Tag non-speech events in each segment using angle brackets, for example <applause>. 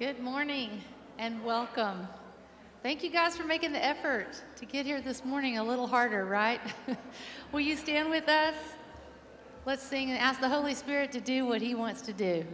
Good morning and welcome. Thank you guys for making the effort to get here this morning a little harder, right? <laughs> Will you stand with us? Let's sing and ask the Holy Spirit to do what He wants to do.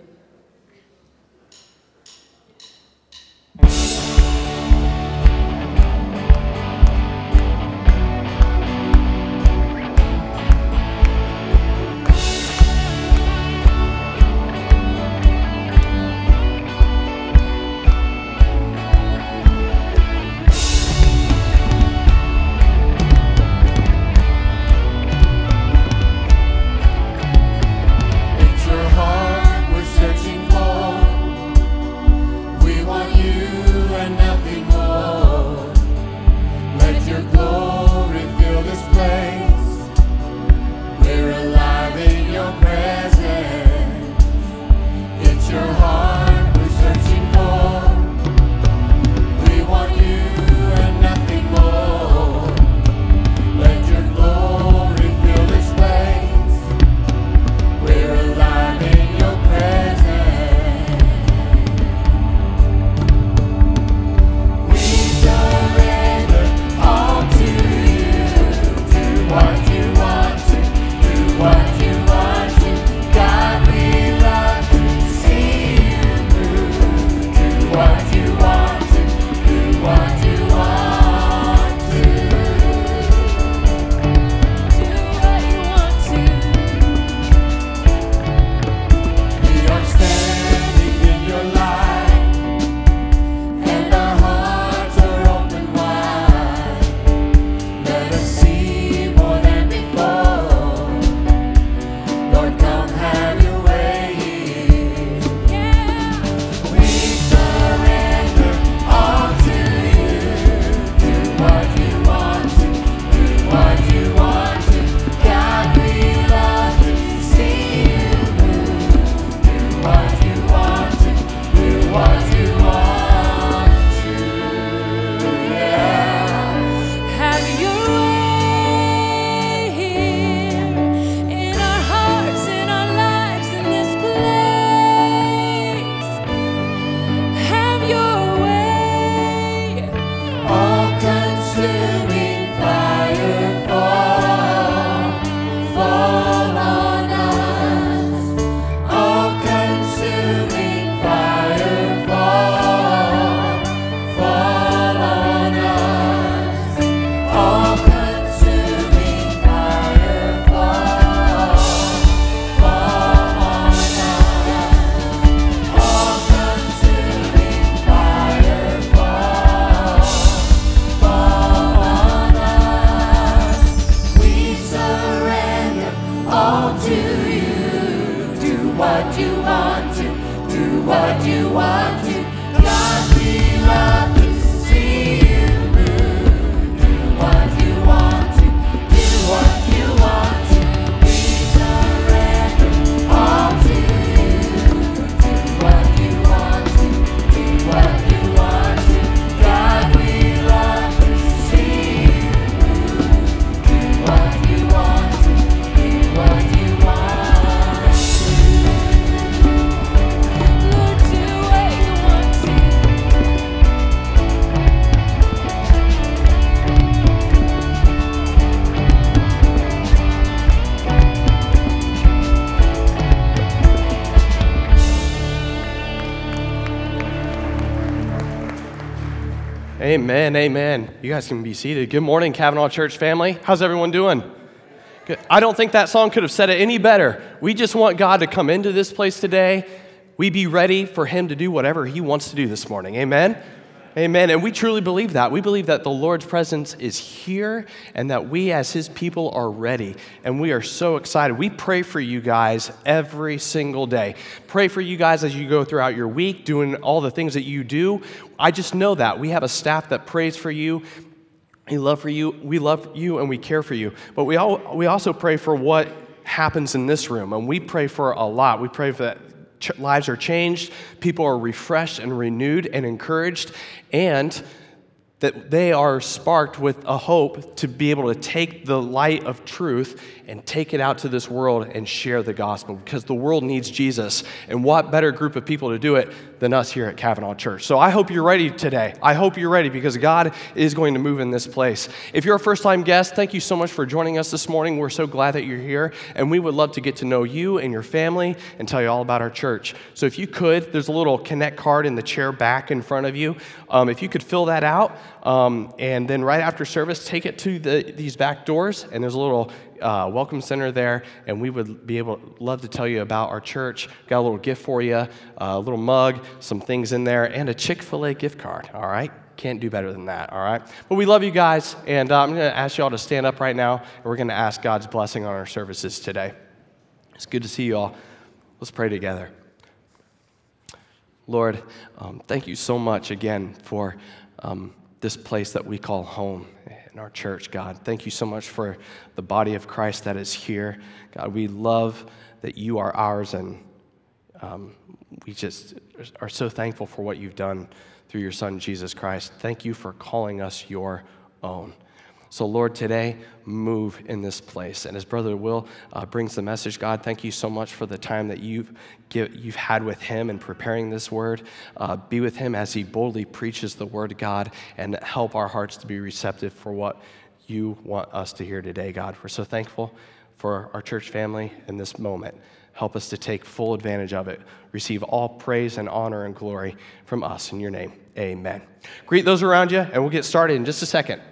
You guys can be seated. Good morning, Cavanaugh Church family. How's everyone doing? Good. I don't think that song could have said it any better. We just want God to come into this place today. We be ready for Him to do whatever He wants to do this morning. Amen? Amen. And we truly believe that. We believe that the Lord's presence is here and that we, as His people, are ready. And we are so excited. We pray for you guys every single day. Pray for you guys as you go throughout your week, doing all the things that you do. I just know that. We have a staff that prays for you. We love for you. We love you and we care for you. But we all we also pray for what happens in this room, and we pray for a lot. We pray for that ch- lives are changed, people are refreshed and renewed and encouraged, and that they are sparked with a hope to be able to take the light of truth and take it out to this world and share the gospel because the world needs Jesus. And what better group of people to do it than us here at Cavanaugh Church. So I hope you're ready today. I hope you're ready because God is going to move in this place. If you're a first time guest, thank you so much for joining us this morning. We're so glad that you're here, and we would love to get to know you and your family and tell you all about our church. So if you could, there's a little connect card in the chair back in front of you. Um, if you could fill that out, um, and then right after service, take it to the, these back doors, and there's a little uh, welcome center there, and we would be able love to tell you about our church. Got a little gift for you, uh, a little mug, some things in there, and a Chick Fil A gift card. All right. Can't do better than that, all right? But we love you guys, and uh, I'm going to ask you all to stand up right now, and we're going to ask God's blessing on our services today. It's good to see you all. Let's pray together. Lord, um, thank you so much again for um, this place that we call home in our church, God. Thank you so much for the body of Christ that is here. God, we love that you are ours, and um, we just are so thankful for what you've done through your Son, Jesus Christ. Thank you for calling us your own. So, Lord, today, move in this place. And as Brother Will uh, brings the message, God, thank you so much for the time that you've, give, you've had with him in preparing this word. Uh, be with him as he boldly preaches the word, God, and help our hearts to be receptive for what you want us to hear today, God. We're so thankful for our church family in this moment. Help us to take full advantage of it. Receive all praise and honor and glory from us in your name. Amen. Greet those around you, and we'll get started in just a second.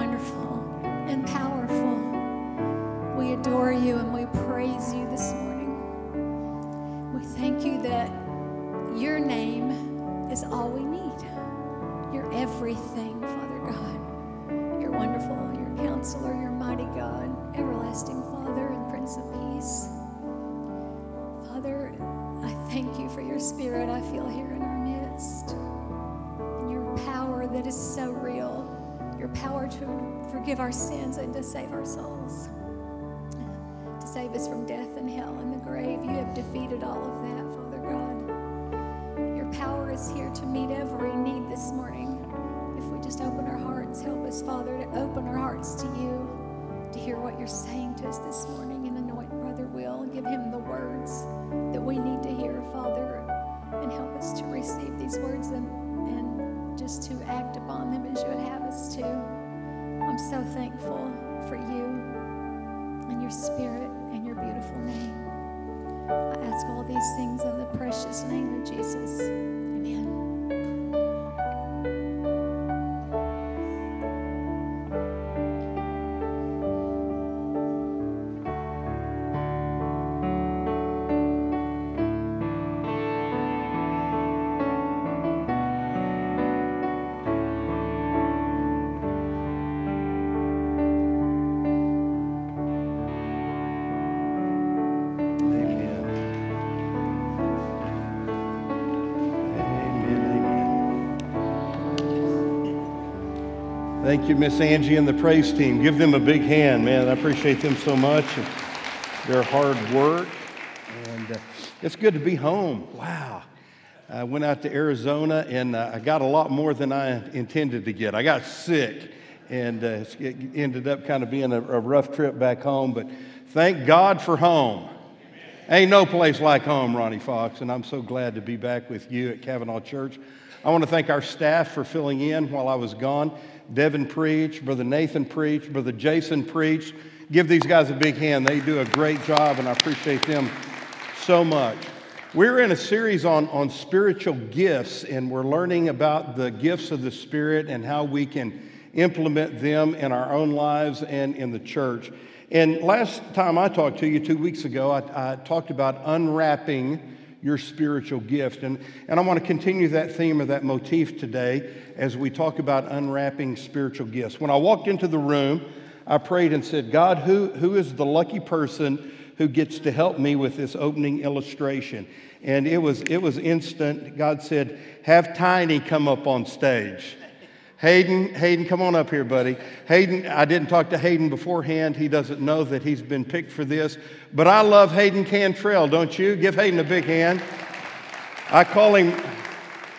Wonderful and powerful. We adore you and we praise you this morning. We thank you that your name is all we need. You're everything, Father God. You're wonderful, you're counselor, you're mighty God, everlasting Father and Prince of Peace. Father, I thank you for your spirit I feel here in our midst. And your power that is so real. Power to forgive our sins and to save our souls. To save us from death and hell and the grave. You have defeated all of that, Father God. Your power is here to meet every need this morning. If we just open our hearts, help us, Father, to open our hearts to you, to hear what you're saying to us this morning and anoint Brother Will. Give him the words that we need to hear, Father, and help us to receive these words and just to act upon them as you would have us to. I'm so thankful for you and your spirit and your beautiful name. I ask all these things in the precious name of Jesus. Thank you, Miss Angie and the praise team. Give them a big hand, man. I appreciate them so much and their hard work. And uh, it's good to be home. Wow. I went out to Arizona and uh, I got a lot more than I intended to get. I got sick and uh, it ended up kind of being a, a rough trip back home, but thank God for home. Ain't no place like home, Ronnie Fox, and I'm so glad to be back with you at Cavanaugh Church. I want to thank our staff for filling in while I was gone. Devin preached, Brother Nathan preached, Brother Jason preached. Give these guys a big hand. They do a great job, and I appreciate them so much. We're in a series on, on spiritual gifts, and we're learning about the gifts of the Spirit and how we can implement them in our own lives and in the church. And last time I talked to you, two weeks ago, I, I talked about unwrapping your spiritual gift. And, and I want to continue that theme or that motif today as we talk about unwrapping spiritual gifts. When I walked into the room, I prayed and said, God, who, who is the lucky person who gets to help me with this opening illustration? And it was, it was instant. God said, Have Tiny come up on stage. Hayden, Hayden, come on up here, buddy. Hayden, I didn't talk to Hayden beforehand. He doesn't know that he's been picked for this. But I love Hayden Cantrell, don't you? Give Hayden a big hand. I call him,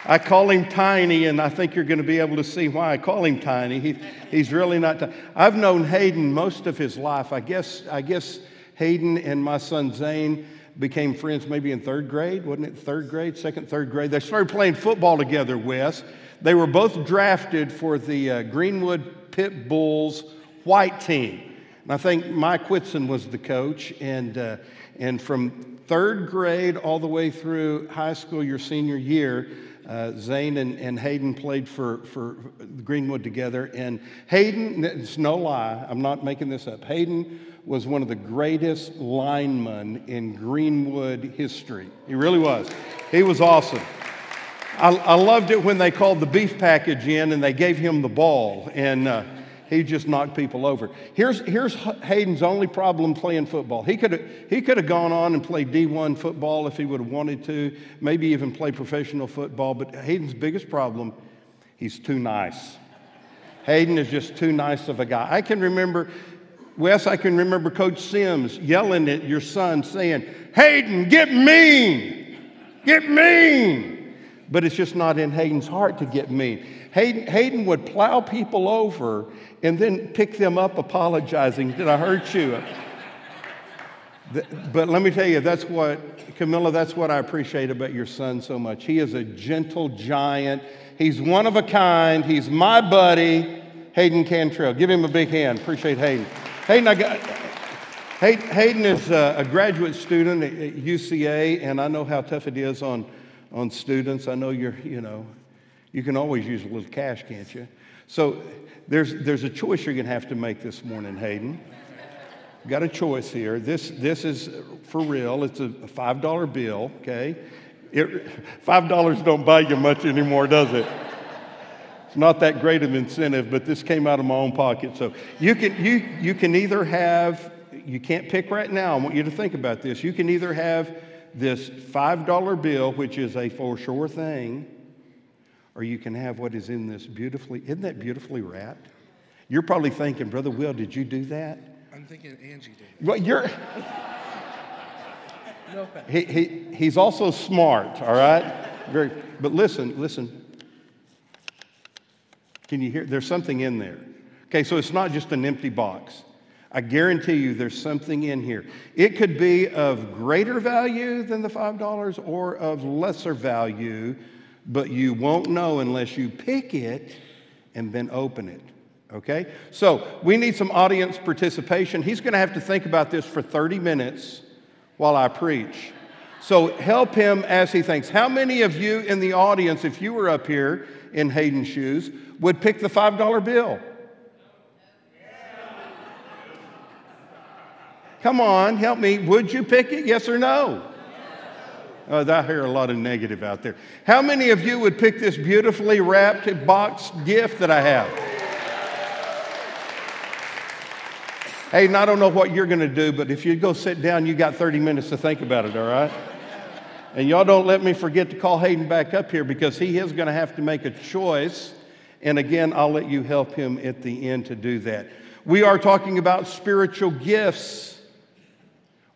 I call him Tiny, and I think you're going to be able to see why I call him Tiny. He, he's really not. T- I've known Hayden most of his life. I guess, I guess Hayden and my son Zane became friends maybe in third grade, wasn't it? Third grade, second, third grade. They started playing football together, Wes. They were both drafted for the uh, Greenwood Pit Bulls white team. And I think Mike Whitson was the coach. And, uh, and from third grade all the way through high school, your senior year, uh, Zane and, and Hayden played for, for Greenwood together. And Hayden, it's no lie, I'm not making this up. Hayden was one of the greatest linemen in Greenwood history. He really was. He was awesome. I, I, loved it when they called the beef package in and they gave him the ball, and uh, he just knocked people over. Here's, here's Hayden's only problem playing football. He could have he could have gone on and played D1 football if he would have wanted to, maybe even play professional football. But Hayden's biggest problem, he's too nice. Hayden is just too nice of a guy. I can remember. Wes, I can remember Coach Sims yelling at your son saying, Hayden, get mean! Get mean! But it's just not in Hayden's heart to get mean. Hayden, Hayden, would plow people over and then pick them up apologizing, Did I hurt you? but let me tell you, that's what, Camilla, that's what I appreciate about your son so much. He is a gentle giant. He's one of a kind. He's my buddy, Hayden Cantrell. Give him a big hand. Appreciate Hayden. Hayden, I got. Hayden is a graduate student at UCA, and I know how tough it is on on students. I know you're, you know, you can always use a little cash, can't you? So there's, there's a choice you're going to have to make this morning, Hayden. Got a choice here. This, this is for real. It's a $5 bill, okay? It, $5 don't buy you much anymore, does it? It's not that great of incentive, but this came out of my own pocket. So you can, you, you can either have, you can't pick right now. I want you to think about this. You can either have this $5 bill, which is a for sure thing, or you can have what is in this beautifully, isn't that beautifully wrapped? You're probably thinking, Brother Will, did you do that? I'm thinking Angie did. Well, you're. No. He, he, he's also smart, all right? Very, but listen, listen. Can you hear? There's something in there. Okay, so it's not just an empty box. I guarantee you there's something in here. It could be of greater value than the $5 or of lesser value, but you won't know unless you pick it and then open it. Okay? So we need some audience participation. He's going to have to think about this for 30 minutes while I preach. So help him as he thinks. How many of you in the audience, if you were up here in Hayden's shoes, would pick the $5 bill? Come on, help me. Would you pick it? Yes or no? Oh, I hear a lot of negative out there. How many of you would pick this beautifully wrapped box gift that I have? Hey, and I don't know what you're going to do, but if you go sit down, you got 30 minutes to think about it, all right? And y'all don't let me forget to call Hayden back up here because he is going to have to make a choice. And again, I'll let you help him at the end to do that. We are talking about spiritual gifts.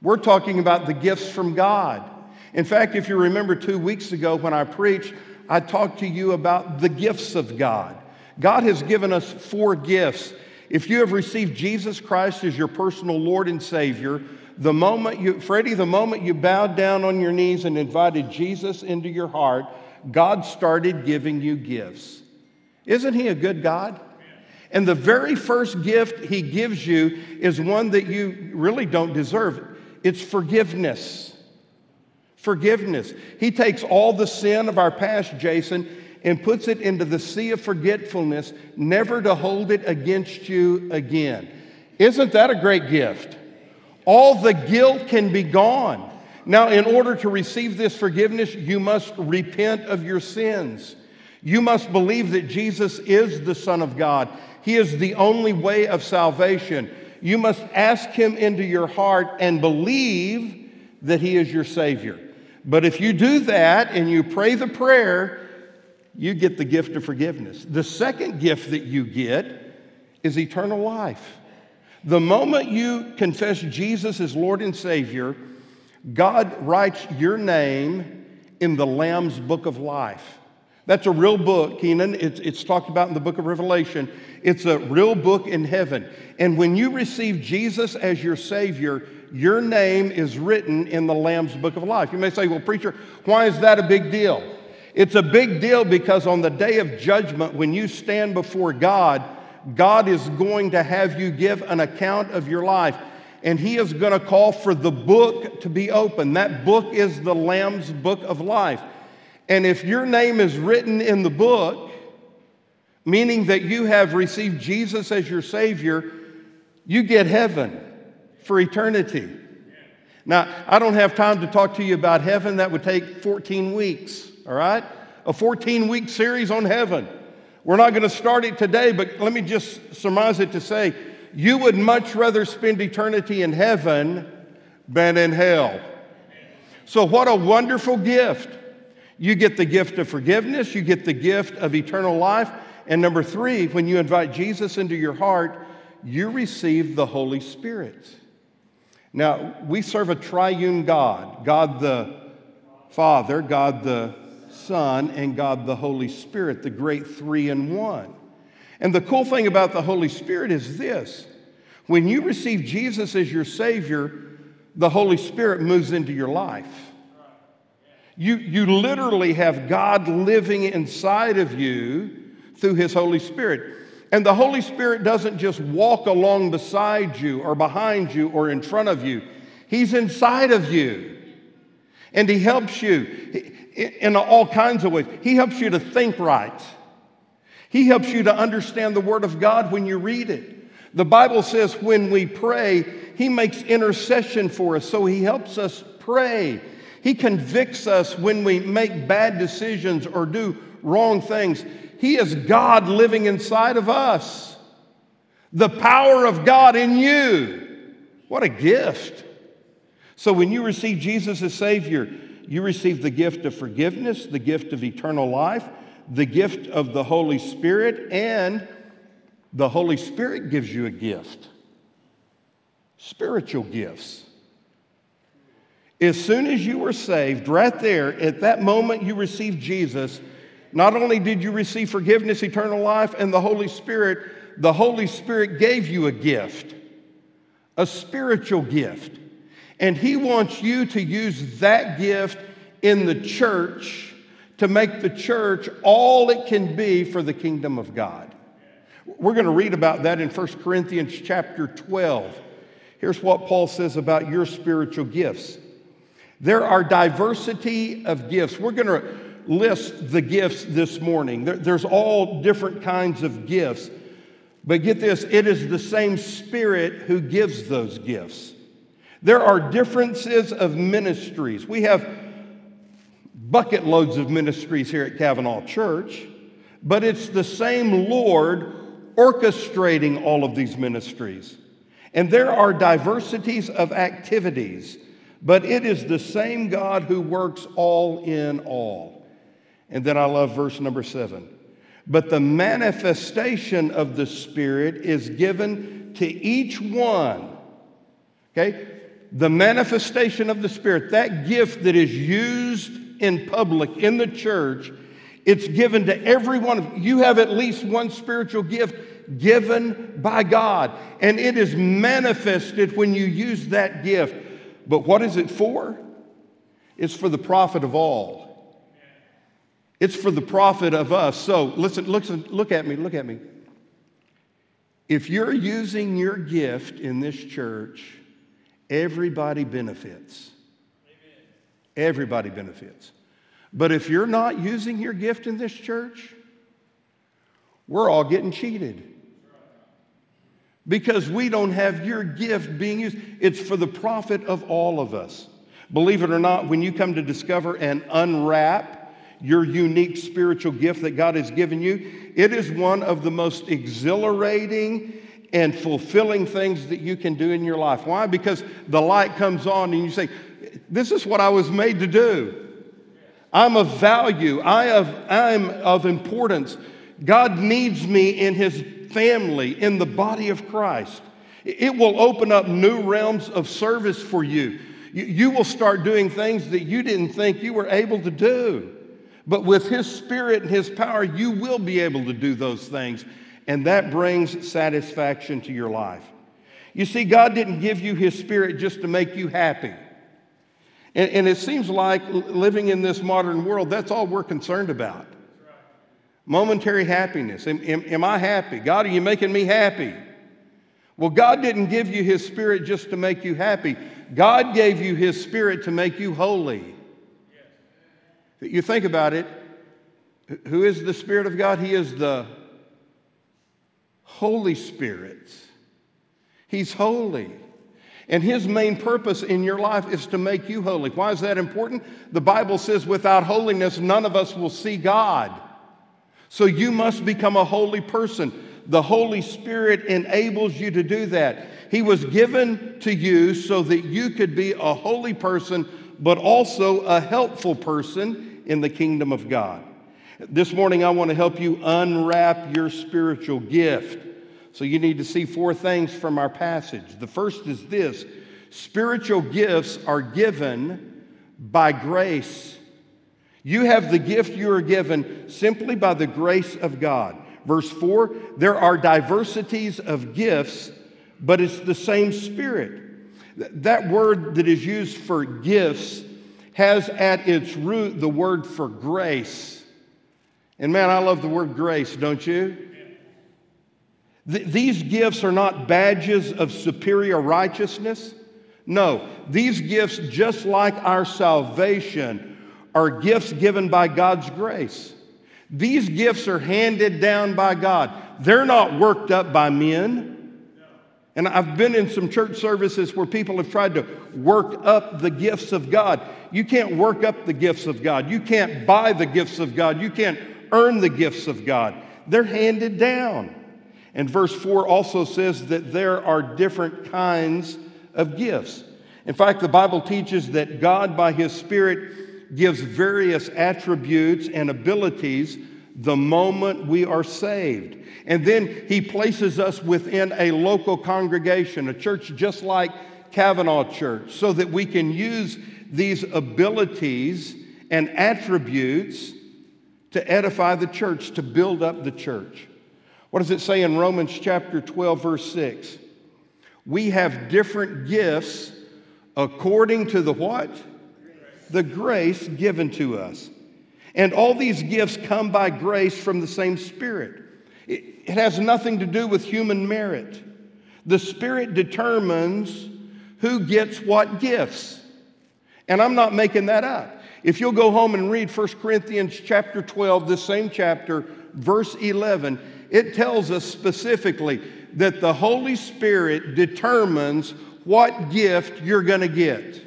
We're talking about the gifts from God. In fact, if you remember two weeks ago when I preached, I talked to you about the gifts of God. God has given us four gifts. If you have received Jesus Christ as your personal Lord and Savior, the moment you, Freddie, the moment you bowed down on your knees and invited Jesus into your heart, God started giving you gifts. Isn't He a good God? And the very first gift He gives you is one that you really don't deserve it's forgiveness. Forgiveness. He takes all the sin of our past, Jason, and puts it into the sea of forgetfulness, never to hold it against you again. Isn't that a great gift? All the guilt can be gone. Now, in order to receive this forgiveness, you must repent of your sins. You must believe that Jesus is the Son of God. He is the only way of salvation. You must ask Him into your heart and believe that He is your Savior. But if you do that and you pray the prayer, you get the gift of forgiveness. The second gift that you get is eternal life. The moment you confess Jesus as Lord and Savior, God writes your name in the Lamb's book of life. That's a real book, Kenan. It's, it's talked about in the book of Revelation. It's a real book in heaven. And when you receive Jesus as your Savior, your name is written in the Lamb's book of life. You may say, well, preacher, why is that a big deal? It's a big deal because on the day of judgment, when you stand before God, God is going to have you give an account of your life. And He is going to call for the book to be open. That book is the Lamb's book of life. And if your name is written in the book, meaning that you have received Jesus as your Savior, you get heaven for eternity. Now, I don't have time to talk to you about heaven. That would take 14 weeks, all right? A 14 week series on heaven. We're not going to start it today, but let me just surmise it to say you would much rather spend eternity in heaven than in hell. So, what a wonderful gift. You get the gift of forgiveness, you get the gift of eternal life. And number three, when you invite Jesus into your heart, you receive the Holy Spirit. Now, we serve a triune God God the Father, God the Son, and God the Holy Spirit, the great three in one. And the cool thing about the Holy Spirit is this when you receive Jesus as your Savior, the Holy Spirit moves into your life. You, you literally have God living inside of you through His Holy Spirit. And the Holy Spirit doesn't just walk along beside you or behind you or in front of you, He's inside of you. And He helps you in all kinds of ways. He helps you to think right. He helps you to understand the Word of God when you read it. The Bible says when we pray, He makes intercession for us, so He helps us pray. He convicts us when we make bad decisions or do wrong things. He is God living inside of us. The power of God in you. What a gift. So when you receive Jesus as Savior, you receive the gift of forgiveness, the gift of eternal life, the gift of the Holy Spirit, and the Holy Spirit gives you a gift spiritual gifts. As soon as you were saved, right there, at that moment you received Jesus, not only did you receive forgiveness, eternal life, and the Holy Spirit, the Holy Spirit gave you a gift, a spiritual gift. And He wants you to use that gift in the church to make the church all it can be for the kingdom of God. We're going to read about that in 1 Corinthians chapter 12. Here's what Paul says about your spiritual gifts. There are diversity of gifts. We're going to list the gifts this morning. there's all different kinds of gifts. But get this it is the same Spirit who gives those gifts. There are differences of ministries. We have bucket loads of ministries here at Cavanaugh Church, but it's the same Lord orchestrating all of these ministries. And there are diversities of activities but it is the same God who works all in all. And then I love verse number seven. But the manifestation of the Spirit is given to each one. Okay? The manifestation of the Spirit, that gift that is used in public, in the church, it's given to every everyone. You have at least one spiritual gift given by God, and it is manifested when you use that gift. But what is it for? It's for the profit of all. It's for the profit of us. So listen, listen, look at me, look at me. If you're using your gift in this church, everybody benefits. Everybody benefits. But if you're not using your gift in this church, we're all getting cheated because we don't have your gift being used. It's for the profit of all of us. Believe it or not, when you come to discover and unwrap your unique spiritual gift that God has given you, it is one of the most exhilarating and fulfilling things that you can do in your life. Why? Because the light comes on and you say, This is what I was made to do. I'm of value, I I'm of importance. God needs me in His family, in the body of Christ. It will open up new realms of service for you. You will start doing things that you didn't think you were able to do. But with His Spirit and His power, you will be able to do those things. And that brings satisfaction to your life. You see, God didn't give you His Spirit just to make you happy. And, and it seems like living in this modern world, that's all we're concerned about. Momentary happiness. Am, am, am, I happy? God, are you making me happy? Well, God didn't give you His Spirit just to make you happy. God gave you His Spirit to make you holy. You think about it. Who is the Spirit of God? He is the Holy Spirit. He's holy. And his main purpose in your life is to make you holy. Why is that important? The Bible says, without holiness, none of us will see God. So you must become a holy person. The Holy Spirit enables you to do that. He was given to you so that you could be a holy person, but also a helpful person in the kingdom of God. This morning, I want to help you unwrap your spiritual gift. So, you need to see four things from our passage. The first is this spiritual gifts are given by grace you have the gift you are given simply by the grace of God. Verse 4 there are diversities of gifts, but it's the same Spirit. That word that is used for gifts has at its root the word for grace. And man, I love the word grace, don't you? Th- these gifts are not badges of superior righteousness. No, these gifts, just like our salvation, are gifts given by God's grace. These gifts are handed down by God. They're not worked up by men. And I've been in some church services where people have tried to work up the gifts of God. You can't work up the gifts of God. You can't buy the gifts of God. You can't earn the gifts of God. They're handed down. And verse 4 also says that there are different kinds of gifts. In fact, the Bible teaches that God, by His Spirit, gives various attributes and abilities the moment we are saved. And then he places us within a local congregation, a church just like Cavanaugh Church, so that we can use these abilities and attributes to edify the church, to build up the church. What does it say in Romans chapter 12, verse 6? We have different gifts according to the what? The grace given to us. And all these gifts come by grace from the same Spirit. It has nothing to do with human merit. The Spirit determines who gets what gifts. And I'm not making that up. If you'll go home and read 1 Corinthians chapter 12, this same chapter, verse 11, it tells us specifically that the Holy Spirit determines what gift you're going to get.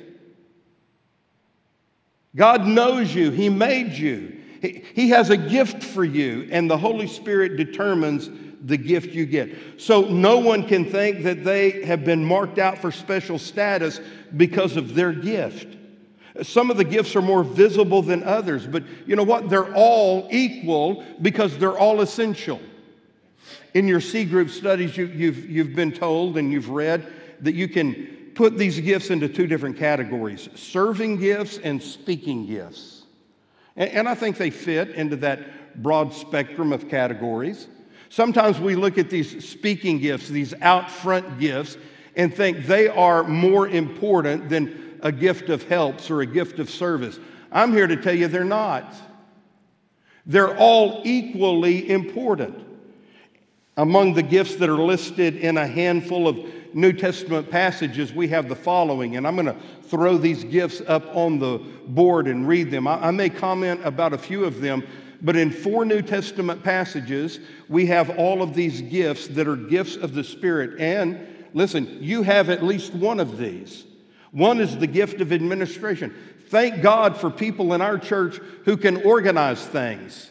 God knows you, He made you. He has a gift for you, and the Holy Spirit determines the gift you get. So no one can think that they have been marked out for special status because of their gift. Some of the gifts are more visible than others, but you know what? They're all equal because they're all essential. In your C group studies, you, you've, you've been told and you've read that you can put these gifts into two different categories serving gifts and speaking gifts. And, and I think they fit into that broad spectrum of categories. Sometimes we look at these speaking gifts, these out front gifts, and think they are more important than a gift of helps or a gift of service. I'm here to tell you they're not. They're all equally important. Among the gifts that are listed in a handful of New Testament passages, we have the following, and I'm going to throw these gifts up on the board and read them. I, I may comment about a few of them, but in four New Testament passages, we have all of these gifts that are gifts of the Spirit. And listen, you have at least one of these. One is the gift of administration. Thank God for people in our church who can organize things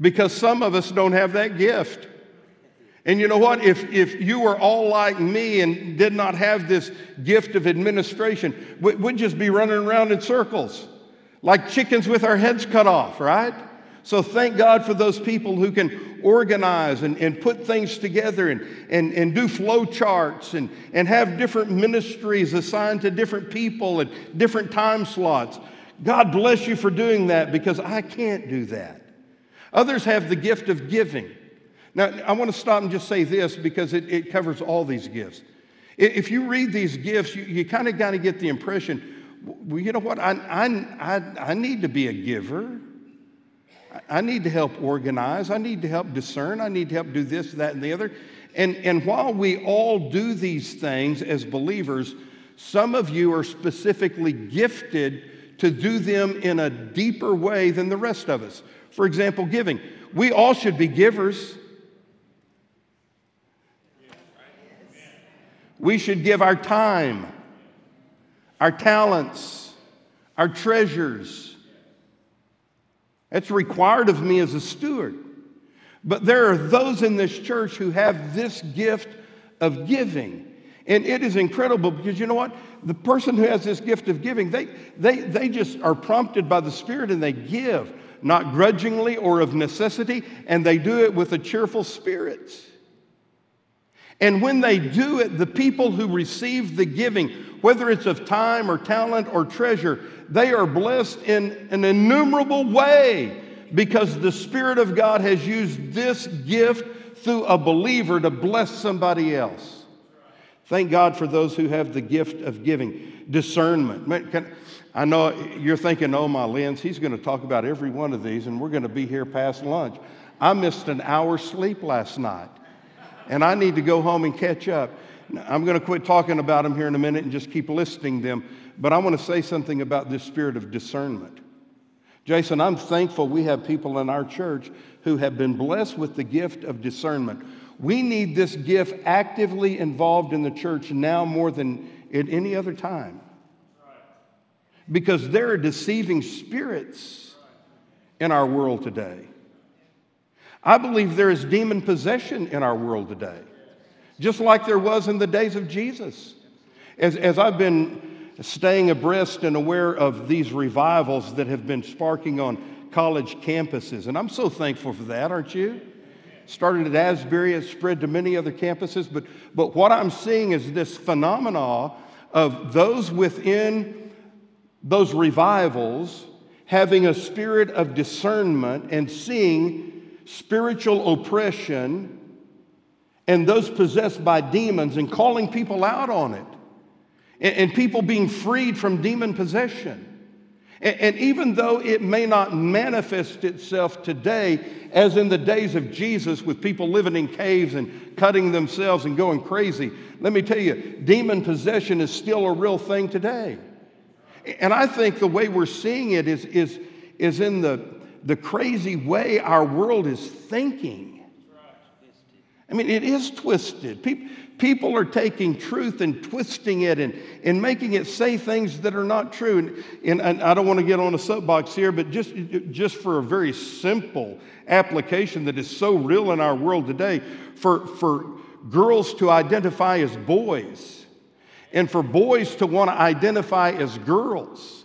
because some of us don't have that gift. And you know what? If, if you were all like me and did not have this gift of administration, we'd just be running around in circles like chickens with our heads cut off, right? So thank God for those people who can organize and, and put things together and, and, and do flow charts and, and have different ministries assigned to different people at different time slots. God bless you for doing that because I can't do that. Others have the gift of giving. Now, I want to stop and just say this because it, it covers all these gifts. If you read these gifts, you, you kind of got to get the impression, well, you know what? I, I, I, I need to be a giver. I need to help organize. I need to help discern. I need to help do this, that, and the other. And, and while we all do these things as believers, some of you are specifically gifted to do them in a deeper way than the rest of us. For example, giving. We all should be givers. We should give our time, our talents, our treasures. That's required of me as a steward. But there are those in this church who have this gift of giving. And it is incredible because you know what? The person who has this gift of giving, they, they, they just are prompted by the Spirit and they give, not grudgingly or of necessity, and they do it with a cheerful spirit. And when they do it, the people who receive the giving, whether it's of time or talent or treasure, they are blessed in an innumerable way because the Spirit of God has used this gift through a believer to bless somebody else. Thank God for those who have the gift of giving. Discernment. I know you're thinking, oh, my lens, he's going to talk about every one of these, and we're going to be here past lunch. I missed an hour's sleep last night and I need to go home and catch up. I'm going to quit talking about them here in a minute and just keep listing them, but I want to say something about this spirit of discernment. Jason, I'm thankful we have people in our church who have been blessed with the gift of discernment. We need this gift actively involved in the church now more than at any other time. Because there are deceiving spirits in our world today. I believe there is demon possession in our world today, just like there was in the days of Jesus. As, as I've been staying abreast and aware of these revivals that have been sparking on college campuses, and I'm so thankful for that, aren't you? Started at Asbury, it spread to many other campuses, but, but what I'm seeing is this phenomena of those within those revivals having a spirit of discernment and seeing spiritual oppression and those possessed by demons and calling people out on it, and, and people being freed from demon possession. And, and even though it may not manifest itself today as in the days of Jesus with people living in caves and cutting themselves and going crazy, let me tell you, demon possession is still a real thing today. And I think the way we're seeing it is, is, is in the, the crazy way our world is thinking. I mean, it is twisted. People, are taking truth and twisting it and, and making it say things that are not true. And, and, and I don't want to get on a soapbox here, but just, just for a very simple application that is so real in our world today, for, for girls to identify as boys and for boys to want to identify as girls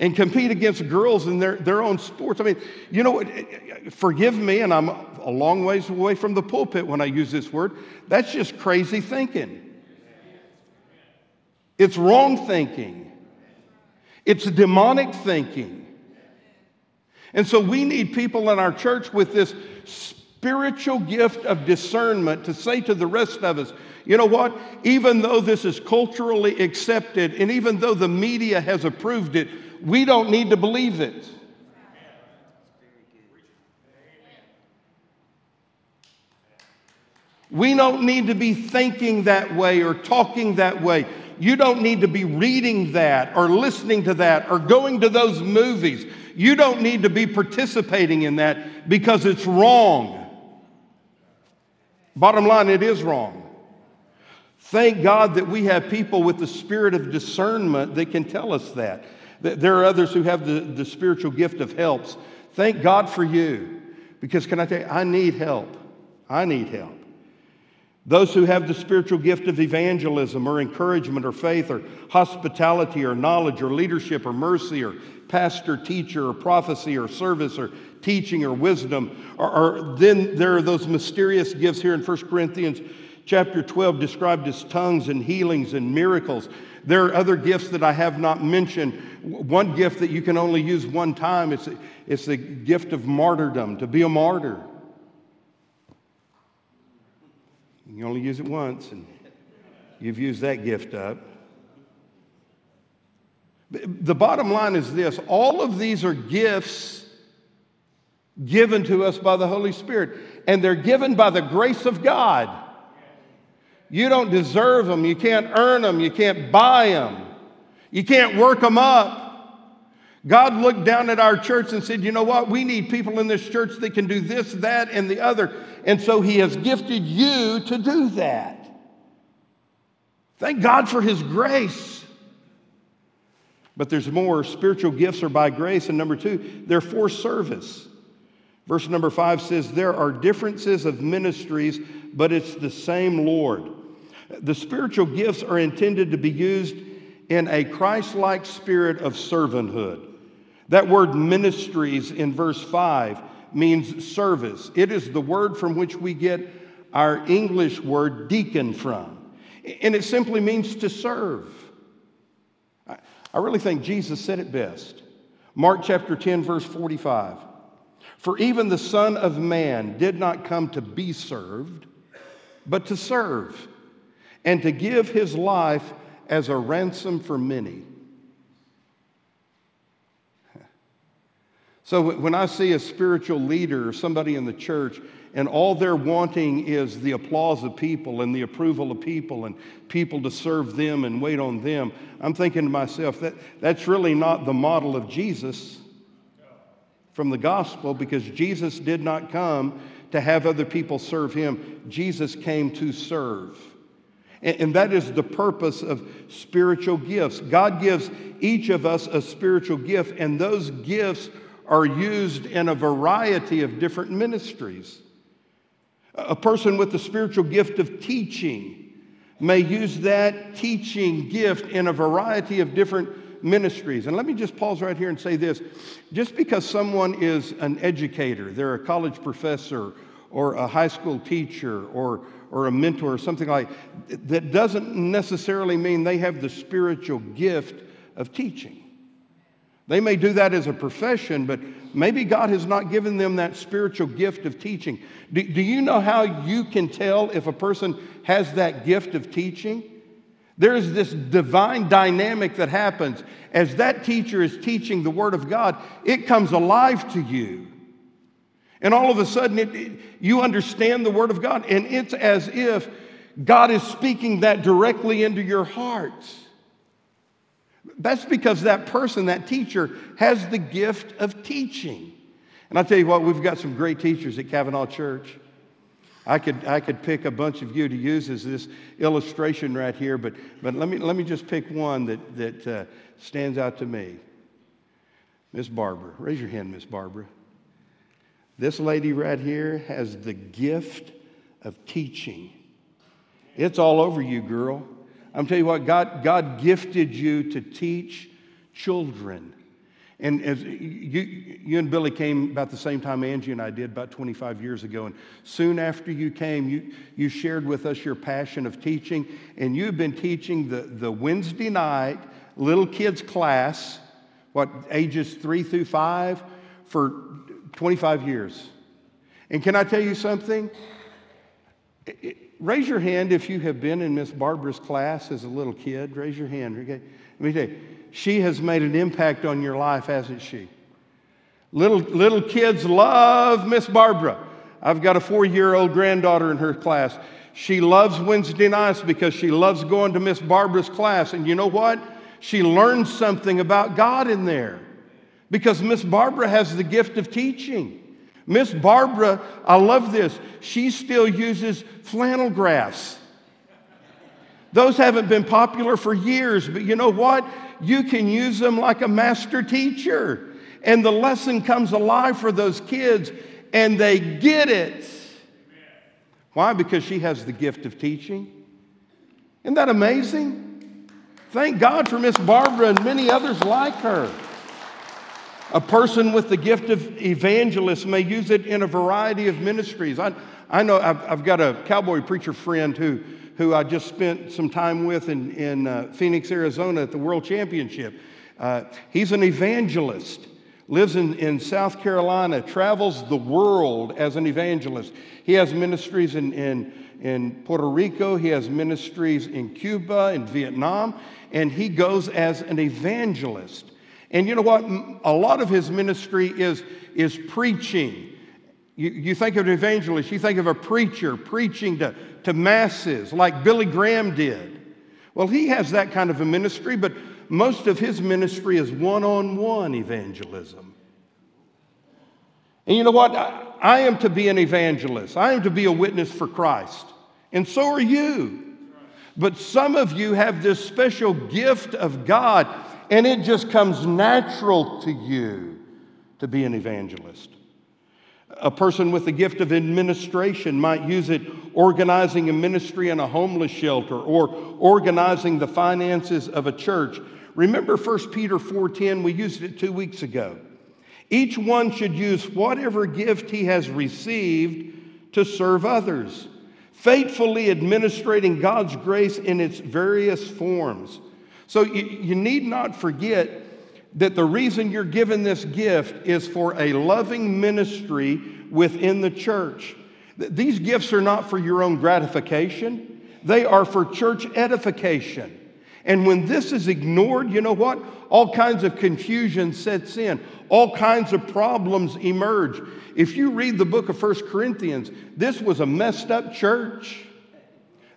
and compete against girls in their, their own sports. I mean, you know, what? Eh, eh, forgive me, and I'm a long ways away from the pulpit when I use this word. That's just crazy thinking. It's wrong thinking. It's demonic thinking. And so we need people in our church with this spiritual gift of discernment to say to the rest of us, you know what? Even though this is culturally accepted and even though the media has approved it, we don't need to believe it. We don't need to be thinking that way or talking that way. You don't need to be reading that or listening to that or going to those movies. You don't need to be participating in that because it's wrong. Bottom line, it is wrong. Thank God that we have people with the spirit of discernment that can tell us that. There are others who have the, the spiritual gift of helps. Thank God for you. Because can I tell you, I need help. I need help. Those who have the spiritual gift of evangelism or encouragement or faith or hospitality or knowledge or leadership or mercy or pastor, teacher or prophecy or service or teaching or wisdom. Or, or then there are those mysterious gifts here in 1 Corinthians chapter 12 described as tongues and healings and miracles. There are other gifts that I have not mentioned. One gift that you can only use one time it's, it's the gift of martyrdom, to be a martyr. You only use it once, and you've used that gift up. The bottom line is this all of these are gifts given to us by the Holy Spirit, and they're given by the grace of God. You don't deserve them, you can't earn them, you can't buy them, you can't work them up. God looked down at our church and said, You know what? We need people in this church that can do this, that, and the other. And so He has gifted you to do that. Thank God for His grace. But there's more. Spiritual gifts are by grace. And number two, they're for service. Verse number five says, There are differences of ministries, but it's the same Lord. The spiritual gifts are intended to be used in a Christ like spirit of servanthood. That word ministries in verse 5 means service. It is the word from which we get our English word deacon from. And it simply means to serve. I really think Jesus said it best. Mark chapter 10, verse 45. For even the Son of Man did not come to be served, but to serve, and to give his life as a ransom for many. So when I see a spiritual leader or somebody in the church and all they're wanting is the applause of people and the approval of people and people to serve them and wait on them, I'm thinking to myself that that's really not the model of Jesus. from the gospel because Jesus did not come to have other people serve him, Jesus came to serve. And, that is the purpose of spiritual gifts. God gives each of us a spiritual gift, and those gifts are used in a variety of different ministries. A person with the spiritual gift of teaching may use that teaching gift in a variety of different ministries. And let me just pause right here and say this just because someone is an educator, they're a college professor or a high school teacher or, or a mentor or something like that doesn't necessarily mean they have the spiritual gift of teaching. They may do that as a profession, but maybe God has not given them that spiritual gift of teaching. Do, do, you know how you can tell if a person has that gift of teaching? There's this divine dynamic that happens. As that teacher is teaching the Word of God, it comes alive to you. And all of a sudden, it, it, you understand the Word of God, and it's as if God is speaking that directly into your hearts. That's because that person, that teacher, has the gift of teaching. And I'll tell you what, we've got some great teachers at Cavanaugh Church. I could, I could pick a bunch of you to use as this illustration right here, but, but let, me, let me just pick one that, that uh, stands out to me. Miss Barbara. Raise your hand, Miss Barbara. This lady right here has the gift of teaching. It's all over you, girl. I'm telling you what, God, God gifted you to teach children. And as you, you and Billy came about the same time Angie and I did, about 25 years ago. And soon after you came, you, you shared with us your passion of teaching. And you've been teaching the, the Wednesday night little kids class, what, ages three through five, for 25 years. And can I tell you something? Raise your hand if you have been in Miss Barbara's class as a little kid. Raise your hand. Okay. Let me tell you, she has made an impact on your life, hasn't she? Little, little kids love Miss Barbara. I've got a four year old granddaughter in her class. She loves Wednesday nights because she loves going to Miss Barbara's class. And you know what? She learns something about God in there because Miss Barbara has the gift of teaching. Miss Barbara, I love this, she still uses flannel graphs. Those haven't been popular for years, but you know what? You can use them like a master teacher. And the lesson comes alive for those kids, and they get it. Why? Because she has the gift of teaching. Isn't that amazing? Thank God for Miss Barbara and many others like her. A person with the gift of evangelist may use it in a variety of ministries. I, I know I've, I've got a cowboy preacher friend who, who I just spent some time with in, in uh, Phoenix, Arizona at the World Championship. Uh, he's an evangelist, lives in, in South Carolina, travels the world as an evangelist. He has ministries in, in, in Puerto Rico, he has ministries in Cuba, in Vietnam, and he goes as an evangelist. And you know what? A lot of his ministry is, is preaching. You, you think of an evangelist, you think of a preacher preaching to, to masses like Billy Graham did. Well, he has that kind of a ministry, but most of his ministry is one on one evangelism. And you know what? I, I am to be an evangelist, I am to be a witness for Christ. And so are you. But some of you have this special gift of God and it just comes natural to you to be an evangelist. A person with the gift of administration might use it organizing a ministry in a homeless shelter or organizing the finances of a church. Remember 1 Peter 4:10, we used it 2 weeks ago. Each one should use whatever gift he has received to serve others, faithfully administrating God's grace in its various forms. So you, you need not forget that the reason you're given this gift is for a loving ministry within the church. These gifts are not for your own gratification, they are for church edification. And when this is ignored, you know what? All kinds of confusion sets in. All kinds of problems emerge. If you read the book of First Corinthians, this was a messed up church.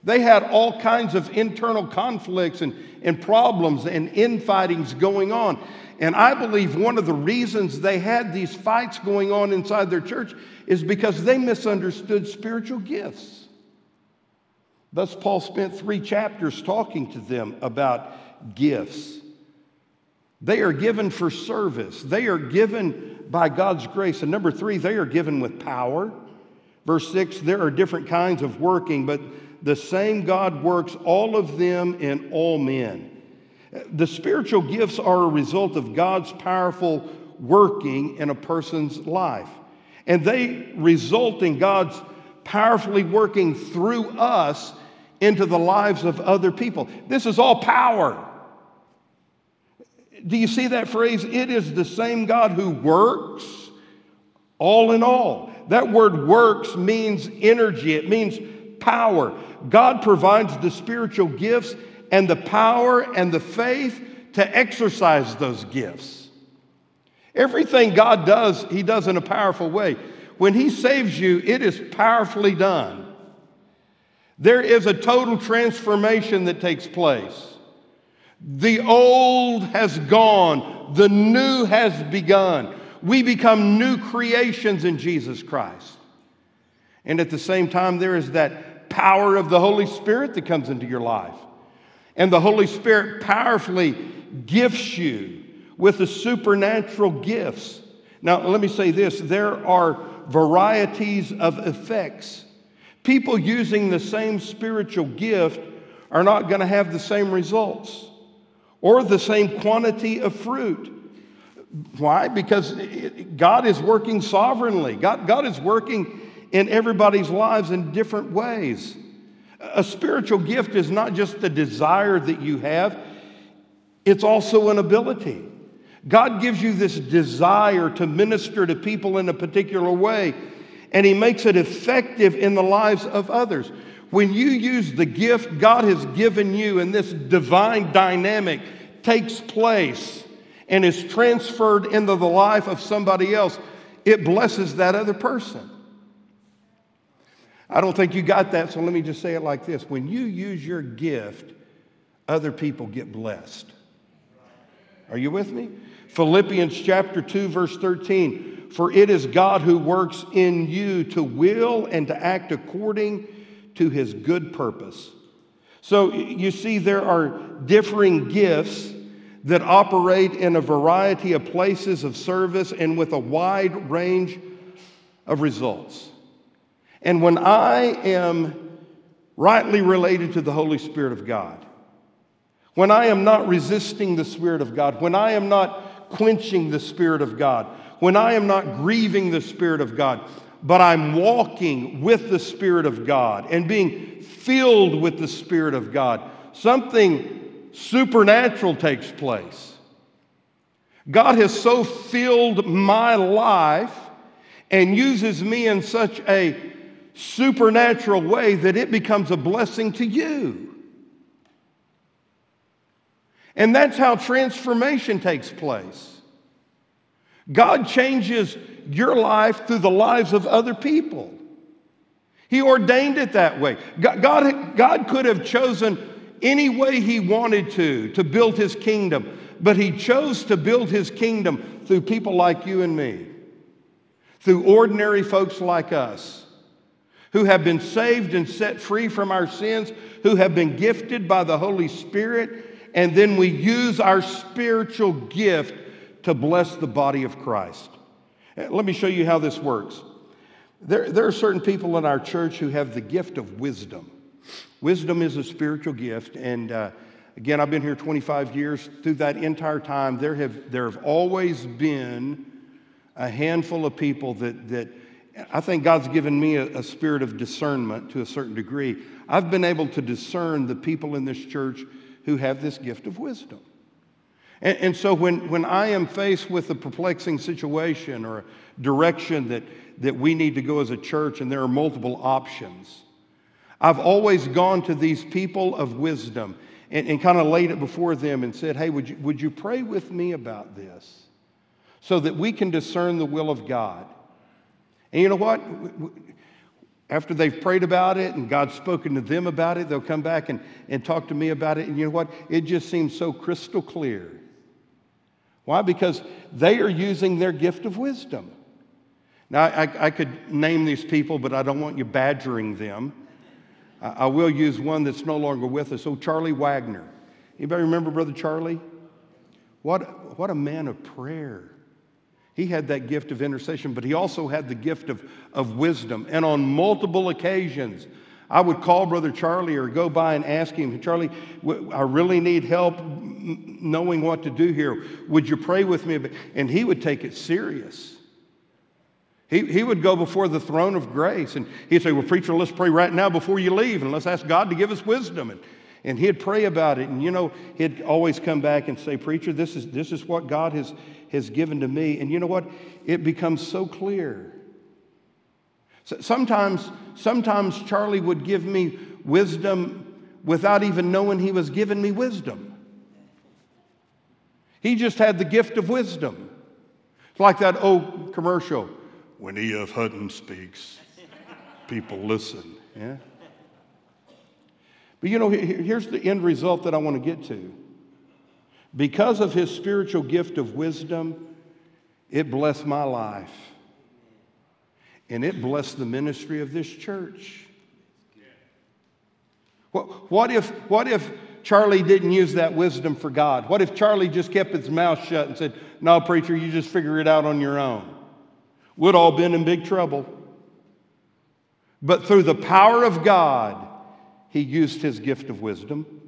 They had all kinds of internal conflicts and, and problems and infightings going on. And I believe one of the reasons they had these fights going on inside their church is because they misunderstood spiritual gifts. Thus, Paul spent three chapters talking to them about gifts. They are given for service, they are given by God's grace. And number three, they are given with power. Verse six, there are different kinds of working, but the same God works all of them in all men. The spiritual gifts are a result of God's powerful working in a person's life. And they result in God's powerfully working through us into the lives of other people. This is all power. Do you see that phrase? It is the same God who works all in all. That word works means energy, it means power. God provides the spiritual gifts and the power and the faith to exercise those gifts. Everything God does, He does in a powerful way. When He saves you, it is powerfully done. There is a total transformation that takes place. The old has gone, the new has begun. We become new creations in Jesus Christ. And at the same time, there is that power of the Holy Spirit that comes into your life. And the Holy Spirit powerfully gifts you with the supernatural gifts. Now, let me say this there are varieties of effects. People using the same spiritual gift are not going to have the same results or the same quantity of fruit. Why? Because God is working sovereignly, God, God is working in everybody's lives in different ways. A spiritual gift is not just the desire that you have, it's also an ability. God gives you this desire to minister to people in a particular way, and He makes it effective in the lives of others. When you use the gift God has given you, and this divine dynamic takes place and is transferred into the life of somebody else, it blesses that other person. I don't think you got that, so let me just say it like this. When you use your gift, other people get blessed. Are you with me? Philippians chapter 2, verse 13. For it is God who works in you to will and to act according to his good purpose. So you see, there are differing gifts that operate in a variety of places of service and with a wide range of results. And when I am rightly related to the Holy Spirit of God, when I am not resisting the Spirit of God, when I am not quenching the Spirit of God, when I am not grieving the Spirit of God, but I'm walking with the Spirit of God and being filled with the Spirit of God, something supernatural takes place. God has so filled my life and uses me in such a supernatural way that it becomes a blessing to you. And that's how transformation takes place. God changes your life through the lives of other people. He ordained it that way. God, God, could have chosen any way He wanted to to build His kingdom, but He chose to build His kingdom through people like you and me, through ordinary folks like us who have been saved and set free from our sins, who have been gifted by the Holy Spirit, and then we use our spiritual gift to bless the body of Christ. Uh, let me show you how this works. There, there are certain people in our church who have the gift of wisdom. Wisdom is a spiritual gift, and uh, again, I've been here 25 years. Through that entire time, there have, there have always been a handful of people that, that I think God's given me a, a, spirit of discernment to a certain degree. I've been able to discern the people in this church who have this gift of wisdom. And, and so when, when I am faced with a perplexing situation or a direction that, that we need to go as a church and there are multiple options, I've always gone to these people of wisdom and, and kind of laid it before them and said, hey, would you, would you pray with me about this so that we can discern the will of God? And you know what? After they've prayed about it and God's spoken to them about it, they'll come back and, and talk to me about it. And you know what? It just seems so crystal clear. Why? Because they are using their gift of wisdom. Now, I, I could name these people, but I don't want you badgering them. I, I will use one that's no longer with us. Oh, Charlie Wagner. Anybody remember Brother Charlie? What, what a man of prayer. He had that gift of intercession, but he also had the gift of, of wisdom. And on multiple occasions, I would call Brother Charlie or go by and ask him, Charlie, I really need help knowing what to do here. Would you pray with me? And he would take it serious. He, he would go before the throne of grace and he'd say, Well, preacher, let's pray right now before you leave and let's ask God to give us wisdom. And, and he'd pray about it. And you know, he'd always come back and say, Preacher, this is, this is what God has, has given to me. And you know what? It becomes so clear. So sometimes, sometimes Charlie would give me wisdom without even knowing he was giving me wisdom. He just had the gift of wisdom. It's like that old commercial when E.F. Hutton speaks, people listen. Yeah? But you know, here's the end result that I want to get to. Because of his spiritual gift of wisdom, it blessed my life. And it blessed the ministry of this church. What, what, if, what if Charlie didn't use that wisdom for God? What if Charlie just kept his mouth shut and said, No, preacher, you just figure it out on your own? We'd all been in big trouble. But through the power of God, he used his gift of wisdom.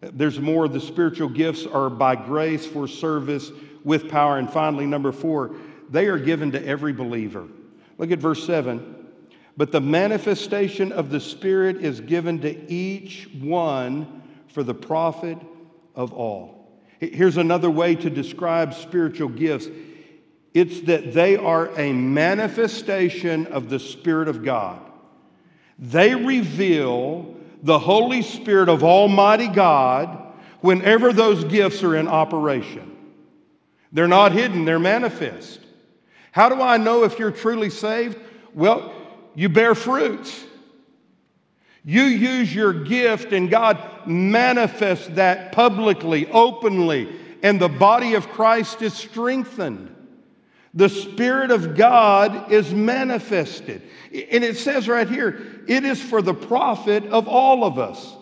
There's more. The spiritual gifts are by grace for service with power. And finally, number four, they are given to every believer. Look at verse 7. But the manifestation of the Spirit is given to each one for the profit of all. Here's another way to describe spiritual gifts it's that they are a manifestation of the Spirit of God. They reveal the Holy Spirit of Almighty God whenever those gifts are in operation. They're not hidden, they're manifest. How do I know if you're truly saved? Well, you bear fruit. You use your gift, and God manifests that publicly, openly, and the body of Christ is strengthened. The Spirit of God is manifested. And it says right here, it is for the profit of all of us.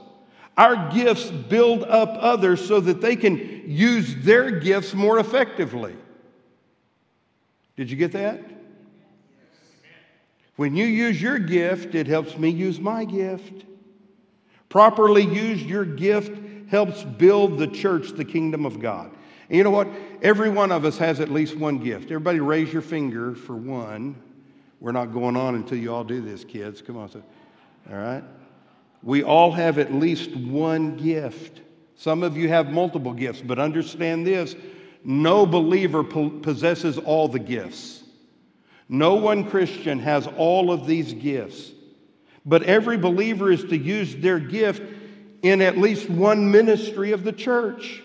Our gifts build up others so that they can use their gifts more effectively. Did you get that? When you use your gift, it helps me use my gift. Properly used, your gift helps build the church, the kingdom of God. And you know what? Every one of us has at least one gift. Everybody raise your finger for one. We're not going on until you all do this, kids. Come on. All right? We all have at least one gift. Some of you have multiple gifts, but understand this no believer possesses all the gifts. No one Christian has all of these gifts. But every believer is to use their gift in at least one ministry of the church.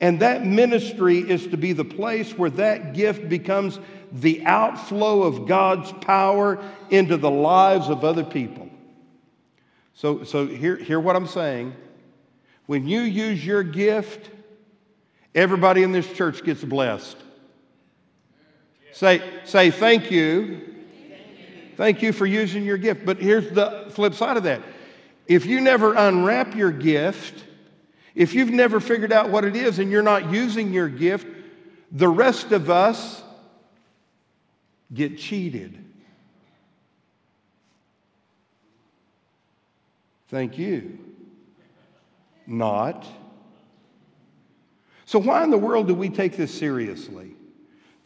And that ministry is to be the place where that gift becomes the outflow of God's power into the lives of other people. So, so hear, hear what I'm saying. When you use your gift, everybody in this church gets blessed. Say, say thank you. Thank you for using your gift. But here's the flip side of that. If you never unwrap your gift, if you've never figured out what it is and you're not using your gift, the rest of us get cheated. Thank you. Not. So, why in the world do we take this seriously?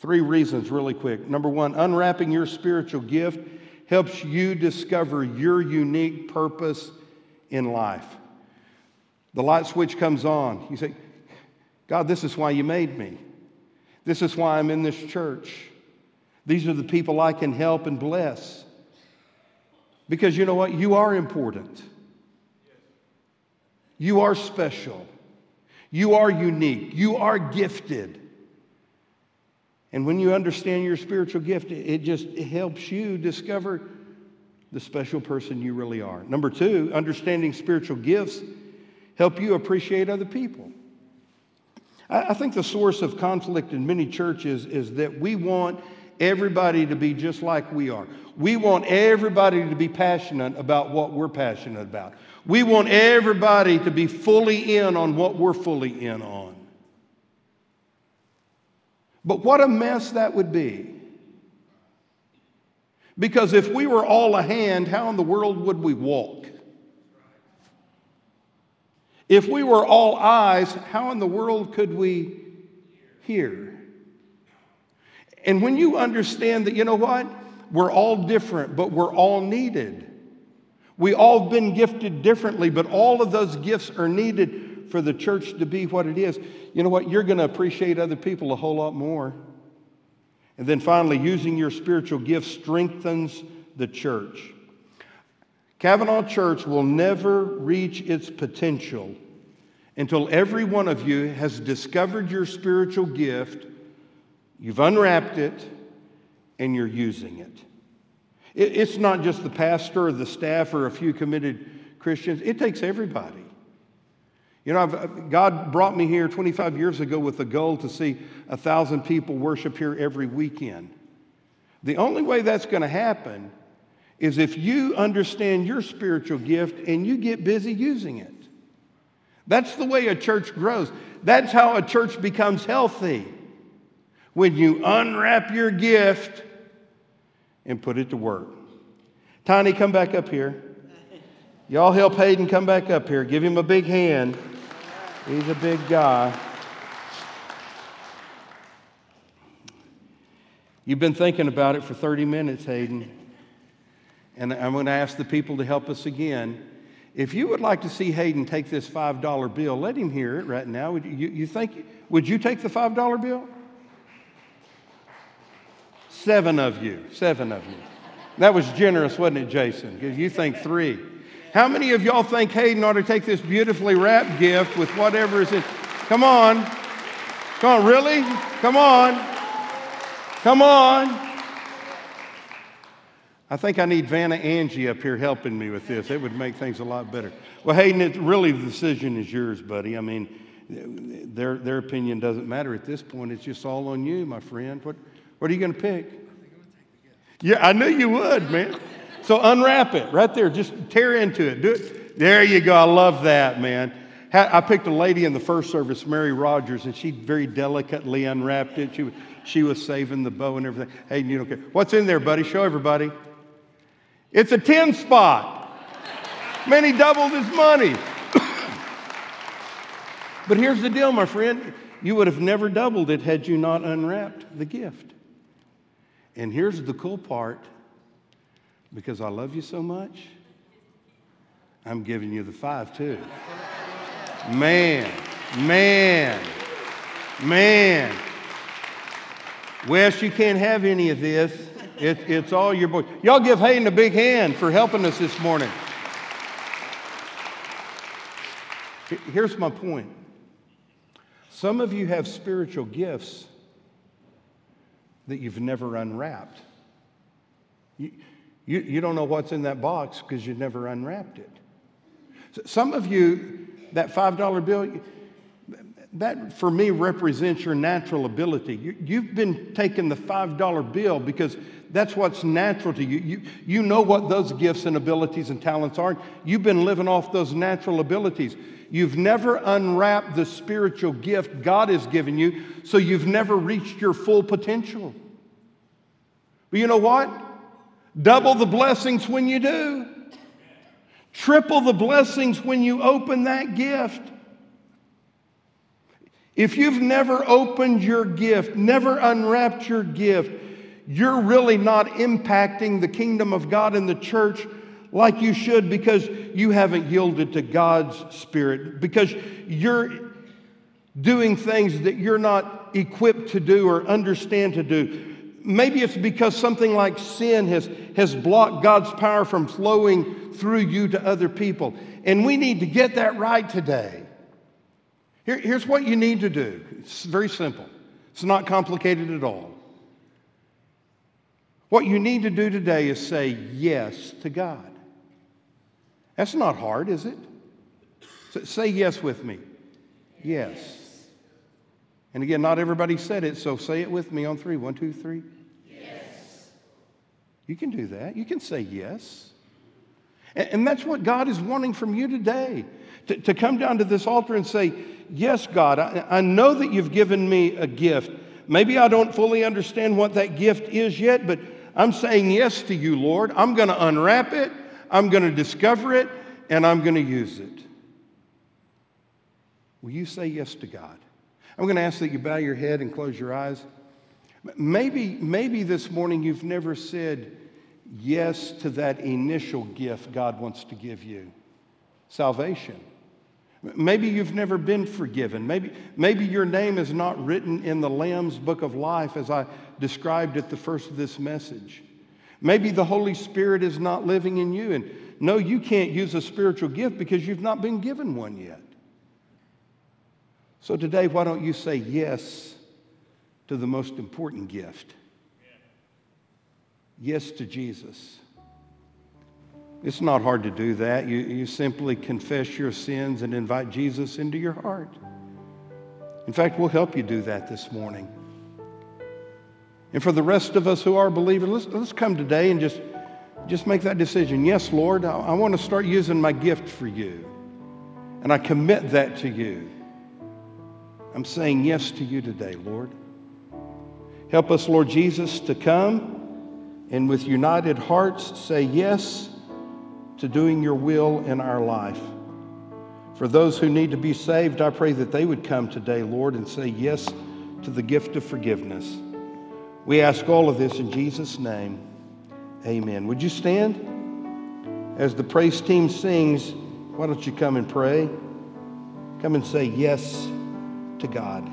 Three reasons, really quick. Number one, unwrapping your spiritual gift helps you discover your unique purpose in life. The light switch comes on. You say, God, this is why you made me. This is why I'm in this church. These are the people I can help and bless. Because you know what? You are important. You are special. You are unique. You are gifted. And when you understand your spiritual gift, it just it helps you discover the special person you really are. Number two, understanding spiritual gifts help you appreciate other people. I, I think the source of conflict in many churches is that we want everybody to be just like we are. We want everybody to be passionate about what we're passionate about. We want everybody to be fully in on what we're fully in on. But what a mess that would be. Because if we were all a hand, how in the world would we walk? If we were all eyes, how in the world could we hear? And when you understand that, you know what? We're all different, but we're all needed. We all have been gifted differently, but all of those gifts are needed for the church to be what it is. You know what? You're going to appreciate other people a whole lot more. And then finally, using your spiritual gifts strengthens the church. Cavanaugh Church will never reach its potential until every one of you has discovered your spiritual gift, you've unwrapped it, and you're using it. It's not just the pastor or the staff or a few committed Christians, it takes everybody. You know, I've, God brought me here 25 years ago with the goal to see a thousand people worship here every weekend. The only way that's going to happen is if you understand your spiritual gift and you get busy using it. That's the way a church grows. That's how a church becomes healthy. When you unwrap your gift and put it to work. Tiny, come back up here. Y'all help Hayden come back up here. Give him a big hand. He's a big guy. You've been thinking about it for 30 minutes, Hayden. And I'm going to ask the people to help us again. If you would like to see Hayden take this $5 bill, let him hear it right now. Would you, you think, would you take the $5 bill? Seven of you. Seven of you. That was generous, wasn't it, Jason? Because you think three. How many of y'all think Hayden ought to take this beautifully wrapped gift with whatever is in? Come on. Come on, really? Come on. Come on. I think I need Vanna Angie up here helping me with this. It would make things a lot better. Well, Hayden, it, really the decision is yours, buddy. I mean, their, their opinion doesn't matter at this point. It's just all on you, my friend. What, what are you going to pick? Yeah, I knew you would, man. So unwrap it right there. Just tear into it. Do it. There you go. I love that, man. I picked a lady in the first service, Mary Rogers, and she very delicately unwrapped it. She, she was saving the bow and everything. Hey, you don't care. What's in there, buddy? Show everybody. It's a 10 spot. Man, he doubled his money. <coughs> but here's the deal, my friend. You would have never doubled it had you not unwrapped the gift. And here's the cool part because I love you so much, I'm giving you the five too. Man, man, man. Wes, you can't have any of this. It, it's all your boy. Y'all give Hayden a big hand for helping us this morning. Here's my point. Some of you have spiritual gifts that you've never unwrapped. You, you, you don't know what's in that box because you never unwrapped it. So some of you, that $5 bill, that for me represents your natural ability. You, have been taking the $5 bill because that's what's natural to you. you. You know what those gifts and abilities and talents are. You've been living off those natural abilities. You've never unwrapped the spiritual gift God has given you, so you've never reached your full potential. But you know what? Double the blessings when you do. Triple the blessings when you open that gift. If you've never opened your gift, never unwrapped your gift, you're really not impacting the kingdom of God in the church like you should because you haven't yielded to God's Spirit, because you're doing things that you're not equipped to do or understand to do. Maybe it's because something like sin has, has blocked God's power from flowing through you to other people. And we need to get that right today. Here, here's what you need to do it's very simple, it's not complicated at all. What you need to do today is say yes to God. That's not hard, is it? S- Say yes with me. Yes. And again, not everybody said it, so say it with me on three. One, two, three. Yes. You can do that. You can say yes. And, and that's what God is wanting from you today to, to come down to this altar and say, Yes, God, I, I know that you've given me a gift. Maybe I don't fully understand what that gift is yet, but I'm saying yes to you, Lord. I'm going to unwrap it, I'm going to discover it, and I'm going to use it. Will you say yes to God? I'm going to ask that you bow your head and close your eyes. Maybe, maybe this morning you've never said yes to that initial gift God wants to give you salvation. Maybe you've never been forgiven. Maybe, maybe your name is not written in the Lamb's book of life as I described at the first of this message. Maybe the Holy Spirit is not living in you. And no, you can't use a spiritual gift because you've not been given one yet. So today, why don't you say yes to the most important gift? Yes to Jesus. It's not hard to do that. You, you simply confess your sins and invite Jesus into your heart. In fact, we'll help you do that this morning. And for the rest of us who are believers, let's, let's come today and just, just make that decision. Yes, Lord, I, I want to start using my gift for you. And I commit that to you. I'm saying yes to you today, Lord. Help us, Lord Jesus, to come and with united hearts say yes to doing your will in our life. For those who need to be saved, I pray that they would come today, Lord, and say yes to the gift of forgiveness. We ask all of this in Jesus' name. Amen. Would you stand? As the praise team sings, why don't you come and pray? Come and say yes to God.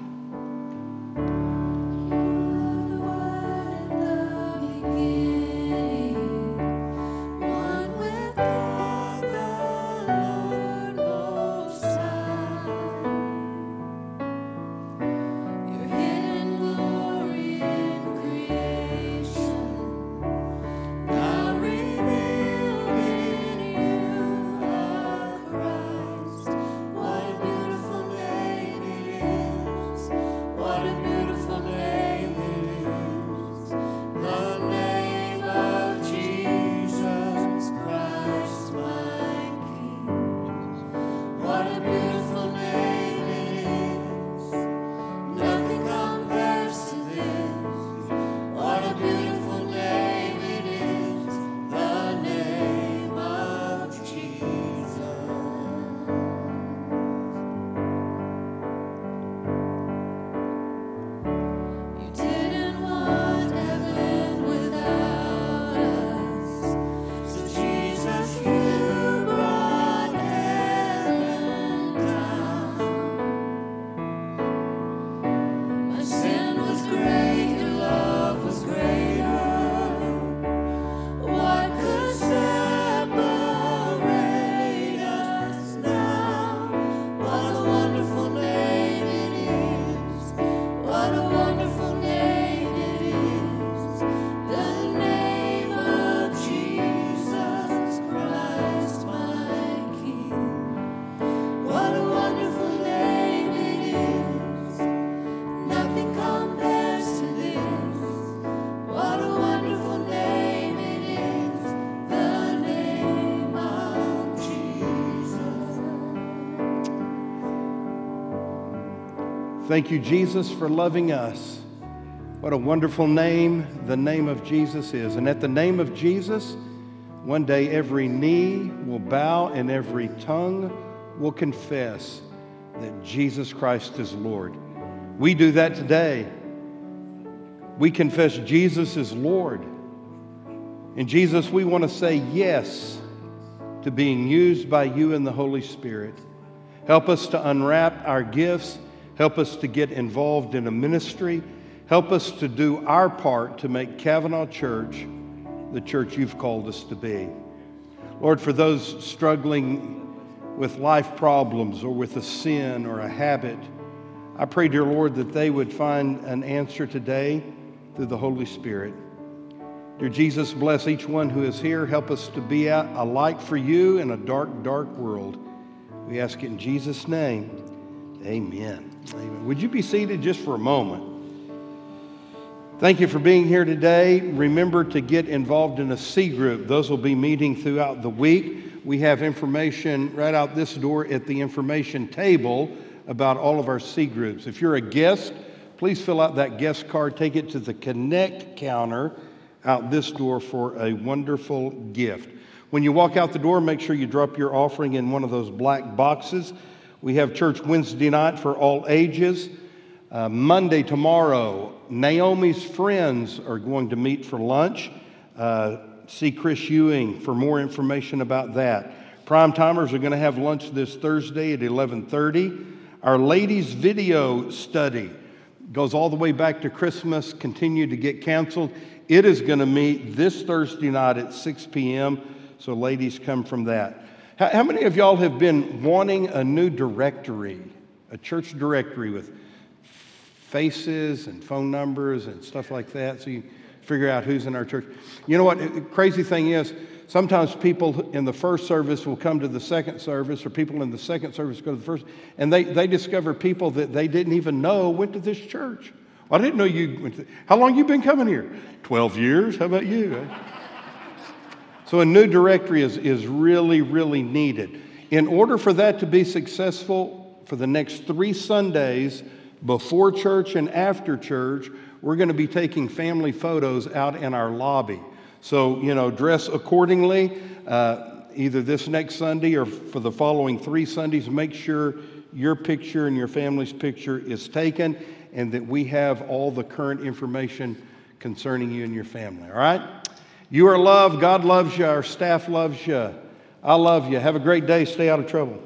Thank you, Jesus, for loving us. What a wonderful name the name of Jesus is. And at the name of Jesus, one day every knee will bow and every tongue will confess that Jesus Christ is Lord. We do that today. We confess Jesus is Lord. And Jesus, we want to say yes to being used by you and the Holy Spirit. Help us to unwrap our gifts. Help us to get involved in a ministry. Help us to do our part to make Cavanaugh Church the church you've called us to be. Lord, for those struggling with life problems or with a sin or a habit, I pray, dear Lord, that they would find an answer today through the Holy Spirit. Dear Jesus, bless each one who is here. Help us to be a light for you in a dark, dark world. We ask it in Jesus' name. Amen. Amen. Would you be seated just for a moment? Thank you for being here today. Remember to get involved in a C group. Those will be meeting throughout the week. We have information right out this door at the information table about all of our C groups. If you're a guest, please fill out that guest card, take it to the Connect counter out this door for a wonderful gift. When you walk out the door, make sure you drop your offering in one of those black boxes. We have church Wednesday night for all ages. Uh, Monday, tomorrow, Naomi's friends are going to meet for lunch. Uh, see Chris Ewing for more information about that. Prime timers are going to have lunch this Thursday at 11:30. Our ladies' video study goes all the way back to Christmas, continued to get canceled. It is going to meet this Thursday night at 6 p.m. So, ladies, come from that. How, how many of y'all have been wanting a new directory, a church directory with faces and phone numbers and stuff like that so you figure out who's in our church. You know what? The crazy thing is, sometimes people in the first service will come to the second service, or people in the second service go to the first, and they, they discover people that they didn't even know went to this church. Well, I didn't know you how long you been coming here? 12 years. How about you? So a new directory is, is really, really needed. In order for that to be successful for the next three Sundays, before church and after church, we're going to be taking family photos out in our lobby. So, you know, dress accordingly. Uh, either this next Sunday or for the following three Sundays, make sure your picture and your family's picture is taken and that we have all the current information concerning you and your family. All right? You are loved. God loves you. Our staff loves you. I love you. Have a great day. Stay out of trouble.